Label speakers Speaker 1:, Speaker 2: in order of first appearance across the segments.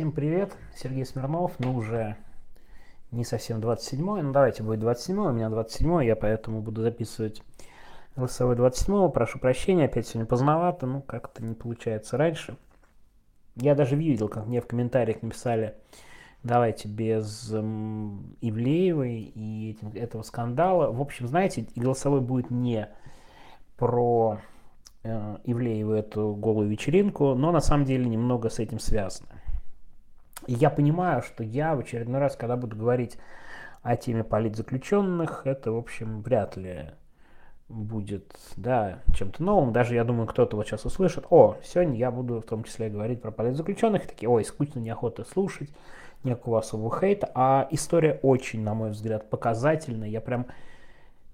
Speaker 1: Всем привет, Сергей Смирнов, ну уже не совсем 27 ну давайте будет 27 у меня 27 я поэтому буду записывать голосовой 27 прошу прощения, опять сегодня поздновато, ну как-то не получается раньше. Я даже видел, как мне в комментариях написали, давайте без эм, Ивлеевой и этим, этого скандала. В общем, знаете, голосовой будет не про э, Ивлееву эту голую вечеринку, но на самом деле немного с этим связано. Я понимаю, что я в очередной раз, когда буду говорить о теме политзаключенных, это, в общем, вряд ли будет, да, чем-то новым. Даже, я думаю, кто-то вот сейчас услышит, о, сегодня я буду в том числе говорить про политзаключенных, и такие, ой, скучно, неохота слушать, никакого особого хейта. А история очень, на мой взгляд, показательная. Я прям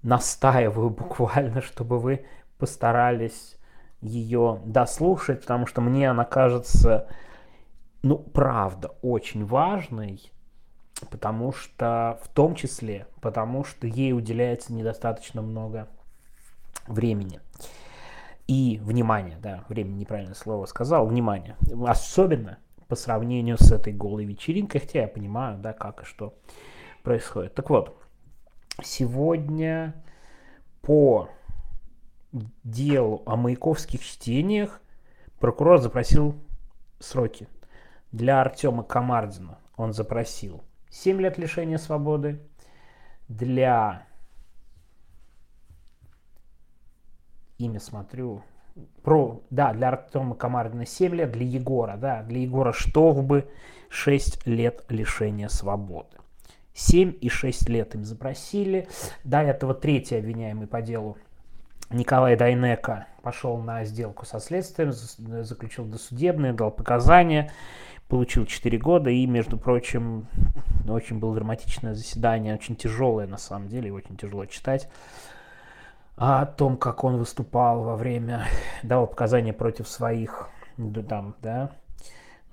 Speaker 1: настаиваю буквально, чтобы вы постарались ее дослушать, потому что мне она кажется, ну, правда, очень важной, потому что, в том числе, потому что ей уделяется недостаточно много времени. И внимание, да, время неправильное слово сказал, внимание. Особенно по сравнению с этой голой вечеринкой, хотя я понимаю, да, как и что происходит. Так вот, сегодня по делу о маяковских чтениях прокурор запросил сроки. Для Артема Комардина он запросил 7 лет лишения свободы. Для имя смотрю. Про, да, для Артема Комардина 7 лет, для Егора, да, для Егора Штовбы 6 лет лишения свободы. 7 и 6 лет им запросили. До этого третий обвиняемый по делу Николай Дайнека пошел на сделку со следствием, заключил досудебное, дал показания, получил 4 года и, между прочим, очень было драматичное заседание, очень тяжелое на самом деле, очень тяжело читать о том, как он выступал во время, давал показания против своих, там, да,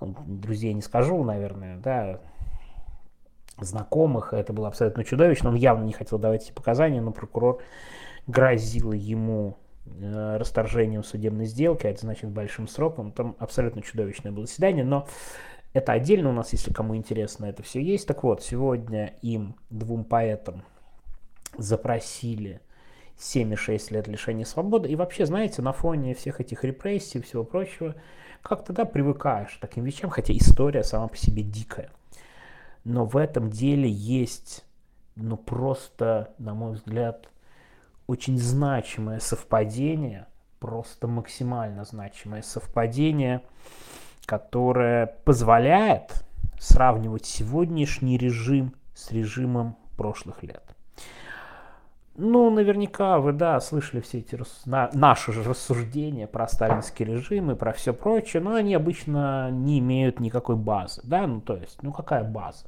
Speaker 1: ну, друзей не скажу, наверное, да, знакомых, это было абсолютно чудовищно, он явно не хотел давать эти показания, но прокурор грозил ему расторжением судебной сделки, а это значит большим сроком, там абсолютно чудовищное было заседание, но это отдельно у нас, если кому интересно, это все есть. Так вот, сегодня им, двум поэтам, запросили 7,6 лет лишения свободы. И вообще, знаете, на фоне всех этих репрессий и всего прочего, как тогда привыкаешь к таким вещам, хотя история сама по себе дикая. Но в этом деле есть, ну просто, на мой взгляд, очень значимое совпадение, просто максимально значимое совпадение, которое позволяет сравнивать сегодняшний режим с режимом прошлых лет. Ну, наверняка вы, да, слышали все эти на, наши же рассуждения про сталинский режим и про все прочее, но они обычно не имеют никакой базы, да, ну, то есть, ну, какая база?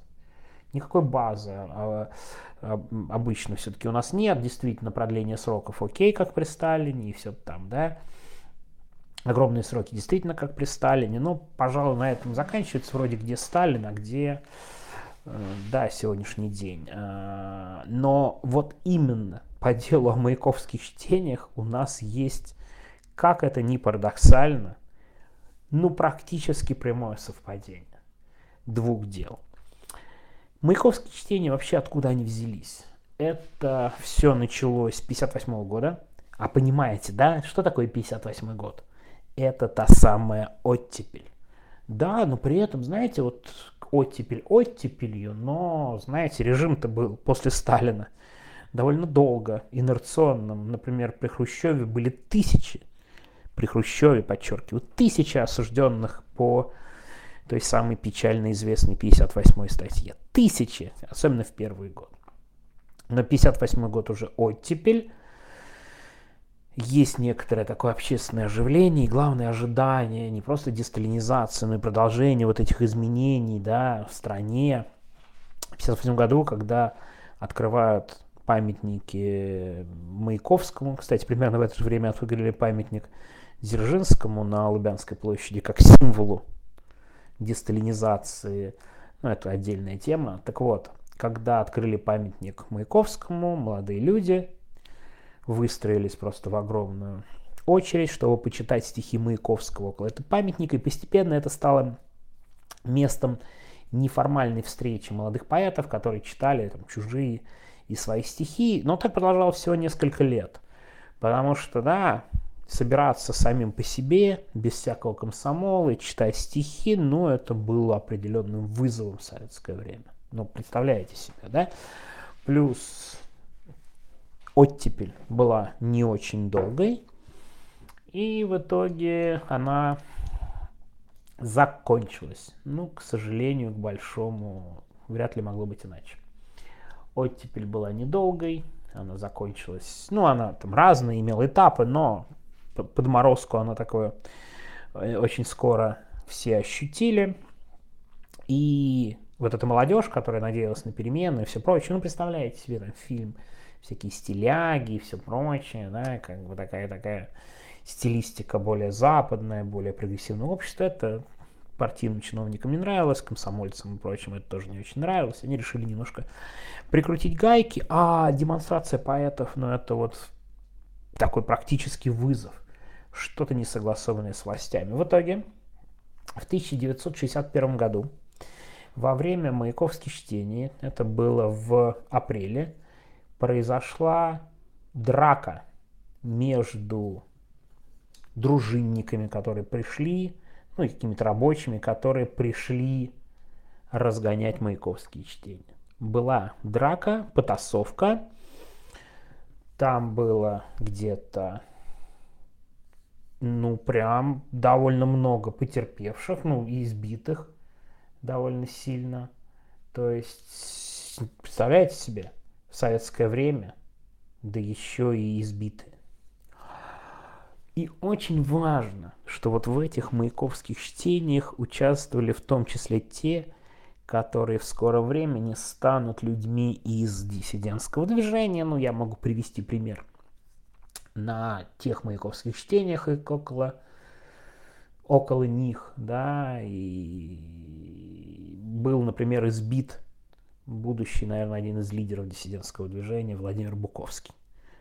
Speaker 1: Никакой базы а, а, обычно все-таки у нас нет, действительно, продления сроков окей, как при Сталине и все там, да, огромные сроки действительно как при Сталине, но, пожалуй, на этом заканчивается вроде где Сталин, а где Э, да, сегодняшний день. Э, но вот именно по делу о маяковских чтениях у нас есть, как это ни парадоксально, ну практически прямое совпадение двух дел. Маяковские чтения вообще откуда они взялись? Это все началось с 58 года. А понимаете, да, что такое 58 год? Это та самая оттепель. Да, но при этом, знаете, вот оттепель оттепелью, но, знаете, режим-то был после Сталина довольно долго инерционным. Например, при Хрущеве были тысячи, при Хрущеве, подчеркиваю, тысячи осужденных по той самой печально известной 58-й статье. Тысячи, особенно в первый год. Но 58 год уже оттепель, есть некоторое такое общественное оживление и главное ожидание не просто десталинизации, но и продолжение вот этих изменений да, в стране. В 1958 году, когда открывают памятники Маяковскому, кстати, примерно в это же время открыли памятник Дзержинскому на Лубянской площади как символу десталинизации, ну, это отдельная тема. Так вот, когда открыли памятник Маяковскому, молодые люди выстроились просто в огромную очередь, чтобы почитать стихи Маяковского около этого памятника, и постепенно это стало местом неформальной встречи молодых поэтов, которые читали там, чужие и свои стихи. Но так продолжалось всего несколько лет. Потому что, да, собираться самим по себе, без всякого комсомола, и читать стихи, ну, это было определенным вызовом в советское время. Ну, представляете себе, да? Плюс оттепель была не очень долгой, и в итоге она закончилась. Ну, к сожалению, к большому, вряд ли могло быть иначе. Оттепель была недолгой, она закончилась, ну, она там разные имела этапы, но подморозку она такое э, очень скоро все ощутили. И вот эта молодежь, которая надеялась на перемены и все прочее, ну, представляете себе, там, фильм, всякие стиляги и все прочее, да, как бы такая-такая стилистика более западная, более прогрессивное общество, это партийным чиновникам не нравилось, комсомольцам и прочим это тоже не очень нравилось. Они решили немножко прикрутить гайки, а демонстрация поэтов, ну это вот такой практический вызов, что-то не согласованное с властями. В итоге в 1961 году во время Маяковских чтений, это было в апреле, произошла драка между дружинниками, которые пришли, ну и какими-то рабочими, которые пришли разгонять маяковские чтения. Была драка, потасовка, там было где-то, ну, прям довольно много потерпевших, ну, и избитых довольно сильно. То есть, представляете себе, в советское время, да еще и избитые. И очень важно, что вот в этих маяковских чтениях участвовали в том числе те, которые в скором времени станут людьми из диссидентского движения. Ну, я могу привести пример. На тех маяковских чтениях и около, около них, да, и был, например, избит будущий, наверное, один из лидеров диссидентского движения Владимир Буковский.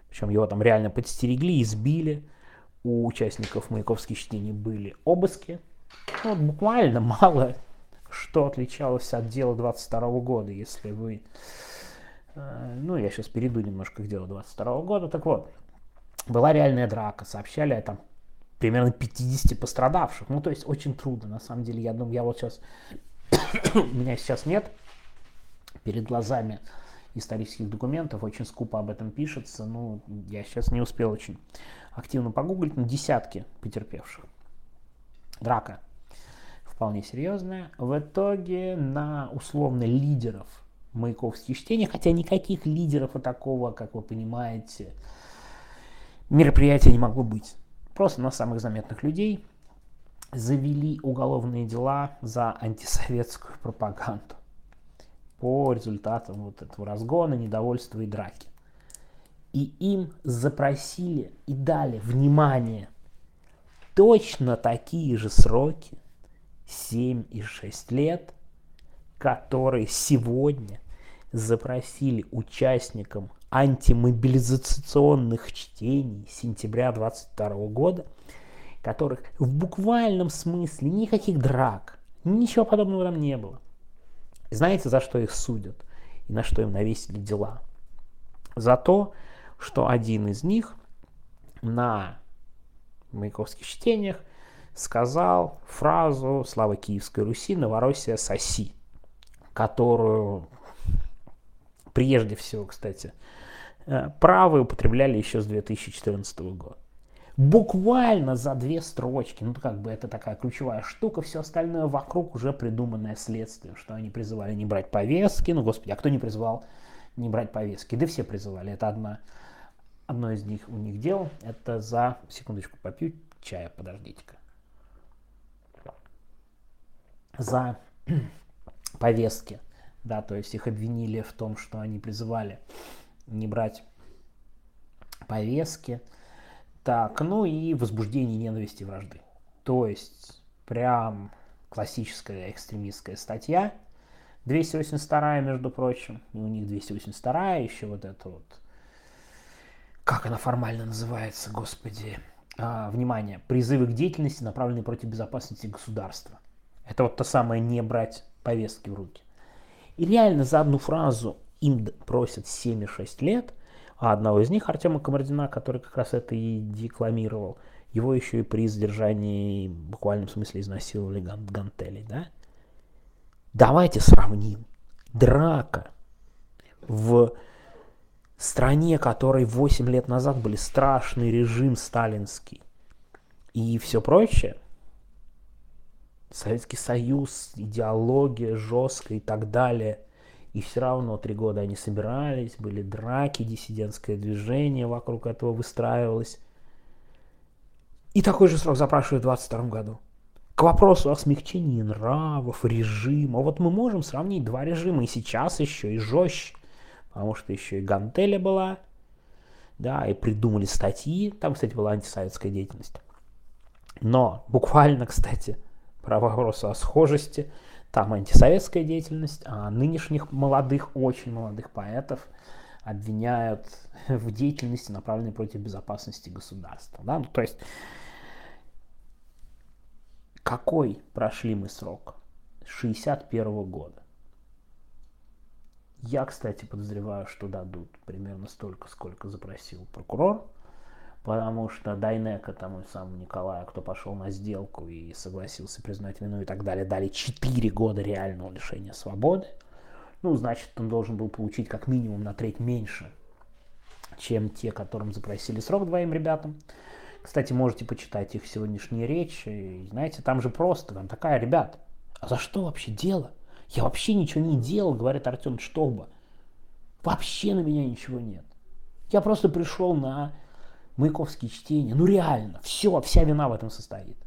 Speaker 1: Причем его там реально подстерегли, избили, у участников Маяковских чтений были обыски. Ну, вот буквально мало что отличалось от дела 22 года, если вы... Э, ну, я сейчас перейду немножко к делу 22 года. Так вот, была реальная драка, сообщали о там примерно 50 пострадавших. Ну, то есть очень трудно, на самом деле. Я думаю, я вот сейчас... у меня сейчас нет перед глазами исторических документов, очень скупо об этом пишется. Ну, я сейчас не успел очень активно погуглить, но десятки потерпевших. Драка вполне серьезная. В итоге на условно лидеров маяковских чтений, хотя никаких лидеров и такого, как вы понимаете, мероприятия не могло быть. Просто на самых заметных людей завели уголовные дела за антисоветскую пропаганду по результатам вот этого разгона, недовольства и драки и им запросили и дали внимание точно такие же сроки, 7 и 6 лет, которые сегодня запросили участникам антимобилизационных чтений сентября 22 года, которых в буквальном смысле никаких драк, ничего подобного там не было. Знаете, за что их судят и на что им навесили дела? За то, что один из них на маяковских чтениях сказал фразу «Слава Киевской Руси, Новороссия соси», которую прежде всего, кстати, э, правые употребляли еще с 2014 года. Буквально за две строчки, ну как бы это такая ключевая штука, все остальное вокруг уже придуманное следствие, что они призывали не брать повестки, ну господи, а кто не призывал не брать повестки? Да все призывали, это одна Одно из них у них дел, это за... Секундочку, попью чая, подождите-ка. За повестки, да, то есть их обвинили в том, что они призывали не брать повестки. Так, ну и возбуждение ненависти и вражды. То есть прям классическая экстремистская статья. 282, между прочим, и у них 282, еще вот это вот как она формально называется, господи, а, внимание, призывы к деятельности, направленные против безопасности государства. Это вот то самое не брать повестки в руки. И реально за одну фразу им просят 7,6 лет, а одного из них, Артема Комардина, который как раз это и декламировал, его еще и при задержании в буквальном смысле изнасиловали ган гантели, да? Давайте сравним. Драка в стране, которой 8 лет назад были страшный режим сталинский и все прочее, Советский Союз, идеология жесткая и так далее. И все равно три года они собирались, были драки, диссидентское движение вокруг этого выстраивалось. И такой же срок запрашивают в 22 году. К вопросу о смягчении нравов, режима. Вот мы можем сравнить два режима и сейчас еще, и жестче. Потому что еще и гантеля была, да, и придумали статьи. Там, кстати, была антисоветская деятельность. Но буквально, кстати, про вопросы о схожести, там антисоветская деятельность, а нынешних молодых, очень молодых поэтов обвиняют в деятельности, направленной против безопасности государства. Да? Ну, то есть какой прошли мы срок? 61 года. Я, кстати, подозреваю, что дадут примерно столько, сколько запросил прокурор, потому что Дайнека, тому самому Николаю, кто пошел на сделку и согласился признать вину и так далее, дали 4 года реального лишения свободы. Ну, значит, он должен был получить как минимум на треть меньше, чем те, которым запросили срок двоим ребятам. Кстати, можете почитать их сегодняшние речи. Знаете, там же просто, там такая, ребят, а за что вообще дело? Я вообще ничего не делал, говорит Артем Штоба. Вообще на меня ничего нет. Я просто пришел на Маяковские чтения. Ну реально, все, вся вина в этом состоит.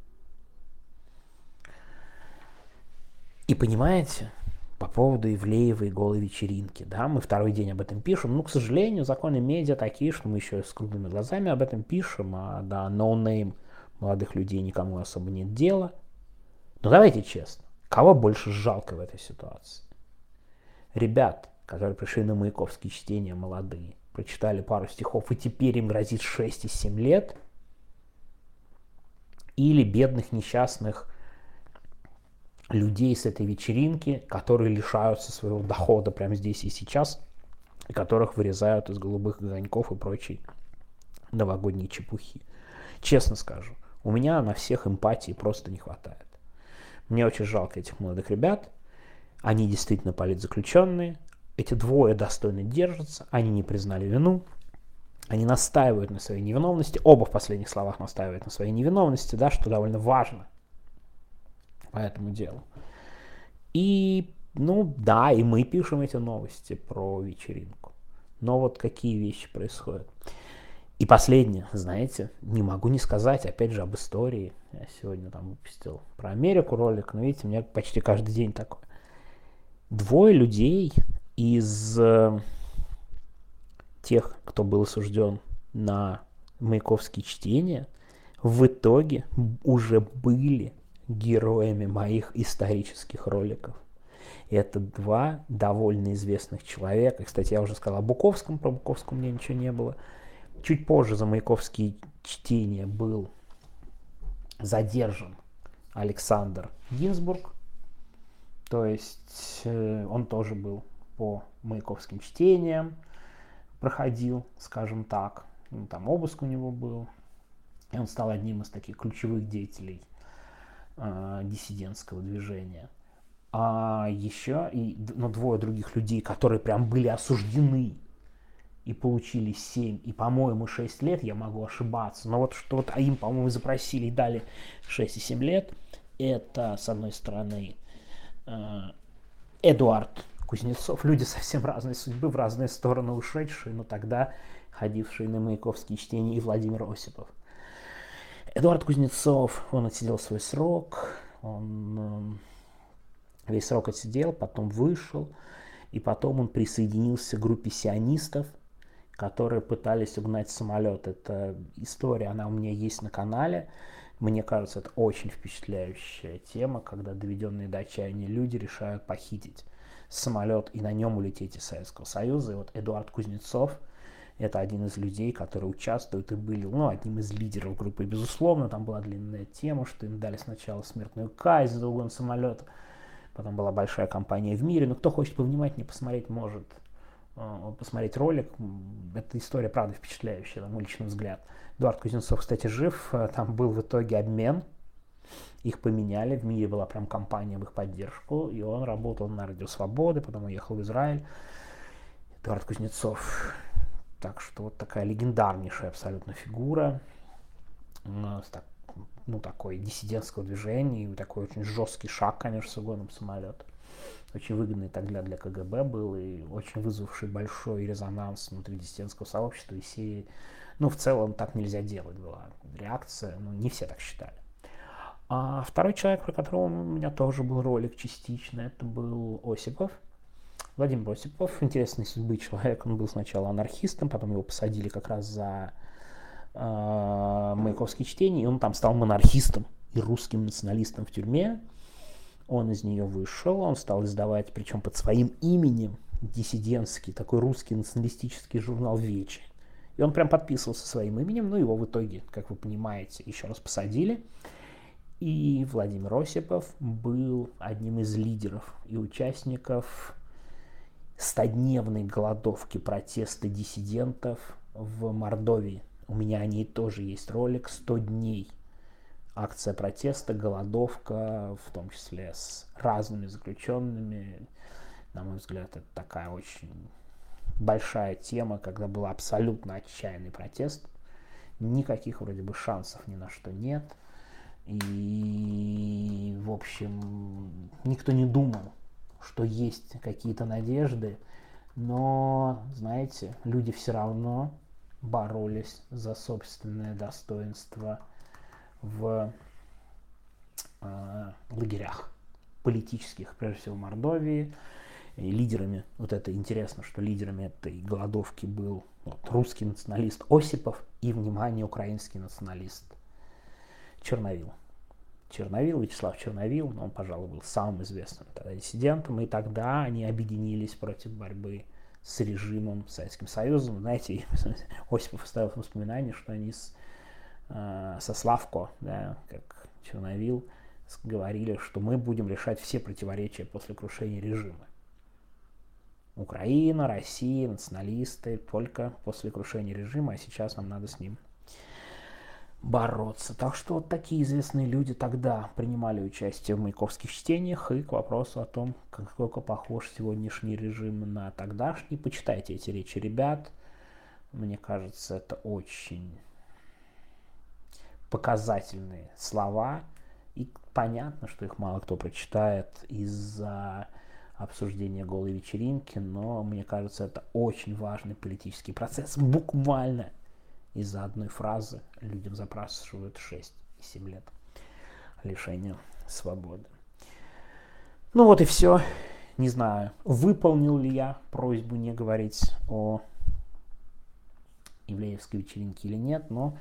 Speaker 1: И понимаете, по поводу Ивлеевой голой вечеринки. Да, мы второй день об этом пишем. Ну, к сожалению, законы медиа такие, что мы еще с круглыми глазами об этом пишем, а да, no name молодых людей никому особо нет дела. Но давайте честно, кого больше жалко в этой ситуации? Ребят, которые пришли на Маяковские чтения молодые, прочитали пару стихов, и теперь им грозит 6 и 7 лет, или бедных несчастных людей с этой вечеринки, которые лишаются своего дохода прямо здесь и сейчас, и которых вырезают из голубых огоньков и прочей новогодней чепухи. Честно скажу, у меня на всех эмпатии просто не хватает. Мне очень жалко этих молодых ребят. Они действительно политзаключенные. Эти двое достойно держатся. Они не признали вину. Они настаивают на своей невиновности. Оба в последних словах настаивают на своей невиновности, да, что довольно важно – по этому делу. И, ну да, и мы пишем эти новости про вечеринку. Но вот какие вещи происходят. И последнее, знаете, не могу не сказать, опять же, об истории. Я сегодня там выпустил про Америку ролик, но видите, у меня почти каждый день такой. Двое людей из э, тех, кто был осужден на Маяковские чтения, в итоге уже были героями моих исторических роликов. Это два довольно известных человека. Кстати, я уже сказал о Буковском, про Буковского у меня ничего не было. Чуть позже за Маяковские чтения был задержан Александр Гинзбург. То есть э, он тоже был по Маяковским чтениям, проходил, скажем так. Ну, там обыск у него был. И он стал одним из таких ключевых деятелей э, диссидентского движения. А еще и ну, двое других людей, которые прям были осуждены и получили 7 и, по-моему, 6 лет, я могу ошибаться, но вот что вот а им, по-моему, запросили и дали 6 и 7 лет, это, с одной стороны, э, Эдуард Кузнецов, люди совсем разной судьбы, в разные стороны ушедшие, но тогда ходившие на Маяковские чтения, и Владимир Осипов. Эдуард Кузнецов, он отсидел свой срок, он э, весь срок отсидел, потом вышел, и потом он присоединился к группе сионистов, которые пытались угнать самолет. Это история, она у меня есть на канале. Мне кажется, это очень впечатляющая тема, когда доведенные до отчаяния люди решают похитить самолет и на нем улететь из Советского Союза. И вот Эдуард Кузнецов Это один из людей, которые участвуют и были, ну, одним из лидеров группы, безусловно. Там была длинная тема, что им дали сначала смертную казнь за угон самолета. Потом была большая компания в мире. Но кто хочет повнимательнее посмотреть, может э, посмотреть ролик. Эта история, правда, впечатляющая, на мой личный взгляд. Эдуард Кузнецов, кстати, жив. Э, там был в итоге обмен. Их поменяли. В мире была прям компания в их поддержку. И он работал на Радио Свободы, потом уехал в Израиль. Эдуард Кузнецов так что вот такая легендарнейшая абсолютно фигура так, ну, такой диссидентского движения и такой очень жесткий шаг, конечно, с угоном самолета. Очень выгодный тогда для КГБ был и очень вызвавший большой резонанс внутри диссидентского сообщества и Сирии. Ну, в целом так нельзя делать была реакция, ну, не все так считали. А второй человек, про которого у меня тоже был ролик частично, это был Осипов – Владимир Осипов, интересной судьбы человек, он был сначала анархистом, потом его посадили как раз за э, маяковские чтения, и он там стал монархистом и русским националистом в тюрьме. Он из нее вышел, он стал издавать, причем под своим именем, диссидентский, такой русский националистический журнал «Вечи». И он прям подписывался своим именем, но его в итоге, как вы понимаете, еще раз посадили. И Владимир Осипов был одним из лидеров и участников стодневной голодовки протеста диссидентов в Мордовии. У меня о ней тоже есть ролик «100 дней». Акция протеста, голодовка, в том числе с разными заключенными. На мой взгляд, это такая очень большая тема, когда был абсолютно отчаянный протест. Никаких вроде бы шансов ни на что нет. И, в общем, никто не думал, что есть какие-то надежды, но, знаете, люди все равно боролись за собственное достоинство в э, лагерях политических, прежде всего в Мордовии. И лидерами, вот это интересно, что лидерами этой голодовки был вот, русский националист Осипов и, внимание, украинский националист Черновил. Черновил, Вячеслав Черновил, он, пожалуй, был самым известным тогда диссидентом, и тогда они объединились против борьбы с режимом Советским Союзом. Знаете, Осипов оставил воспоминание, что они с, э, со Славко, да, как Черновил, говорили, что мы будем решать все противоречия после крушения режима. Украина, Россия, националисты только после крушения режима, а сейчас нам надо с ним бороться. Так что вот такие известные люди тогда принимали участие в маяковских чтениях. И к вопросу о том, насколько похож сегодняшний режим на тогдашний, почитайте эти речи ребят. Мне кажется, это очень показательные слова. И понятно, что их мало кто прочитает из-за обсуждения голой вечеринки, но мне кажется, это очень важный политический процесс. Буквально из-за одной фразы людям запрашивают 6 и 7 лет лишения свободы. Ну вот и все. Не знаю, выполнил ли я просьбу не говорить о евреевской вечеринке или нет, но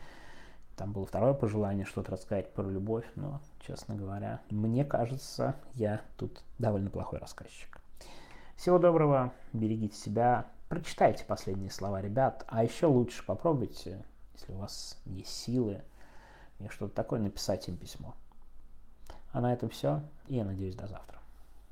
Speaker 1: там было второе пожелание что-то рассказать про любовь, но, честно говоря, мне кажется, я тут довольно плохой рассказчик. Всего доброго, берегите себя, Прочитайте последние слова ребят, а еще лучше попробуйте, если у вас есть силы, мне что-то такое, написать им письмо. А на этом все, и я надеюсь до завтра.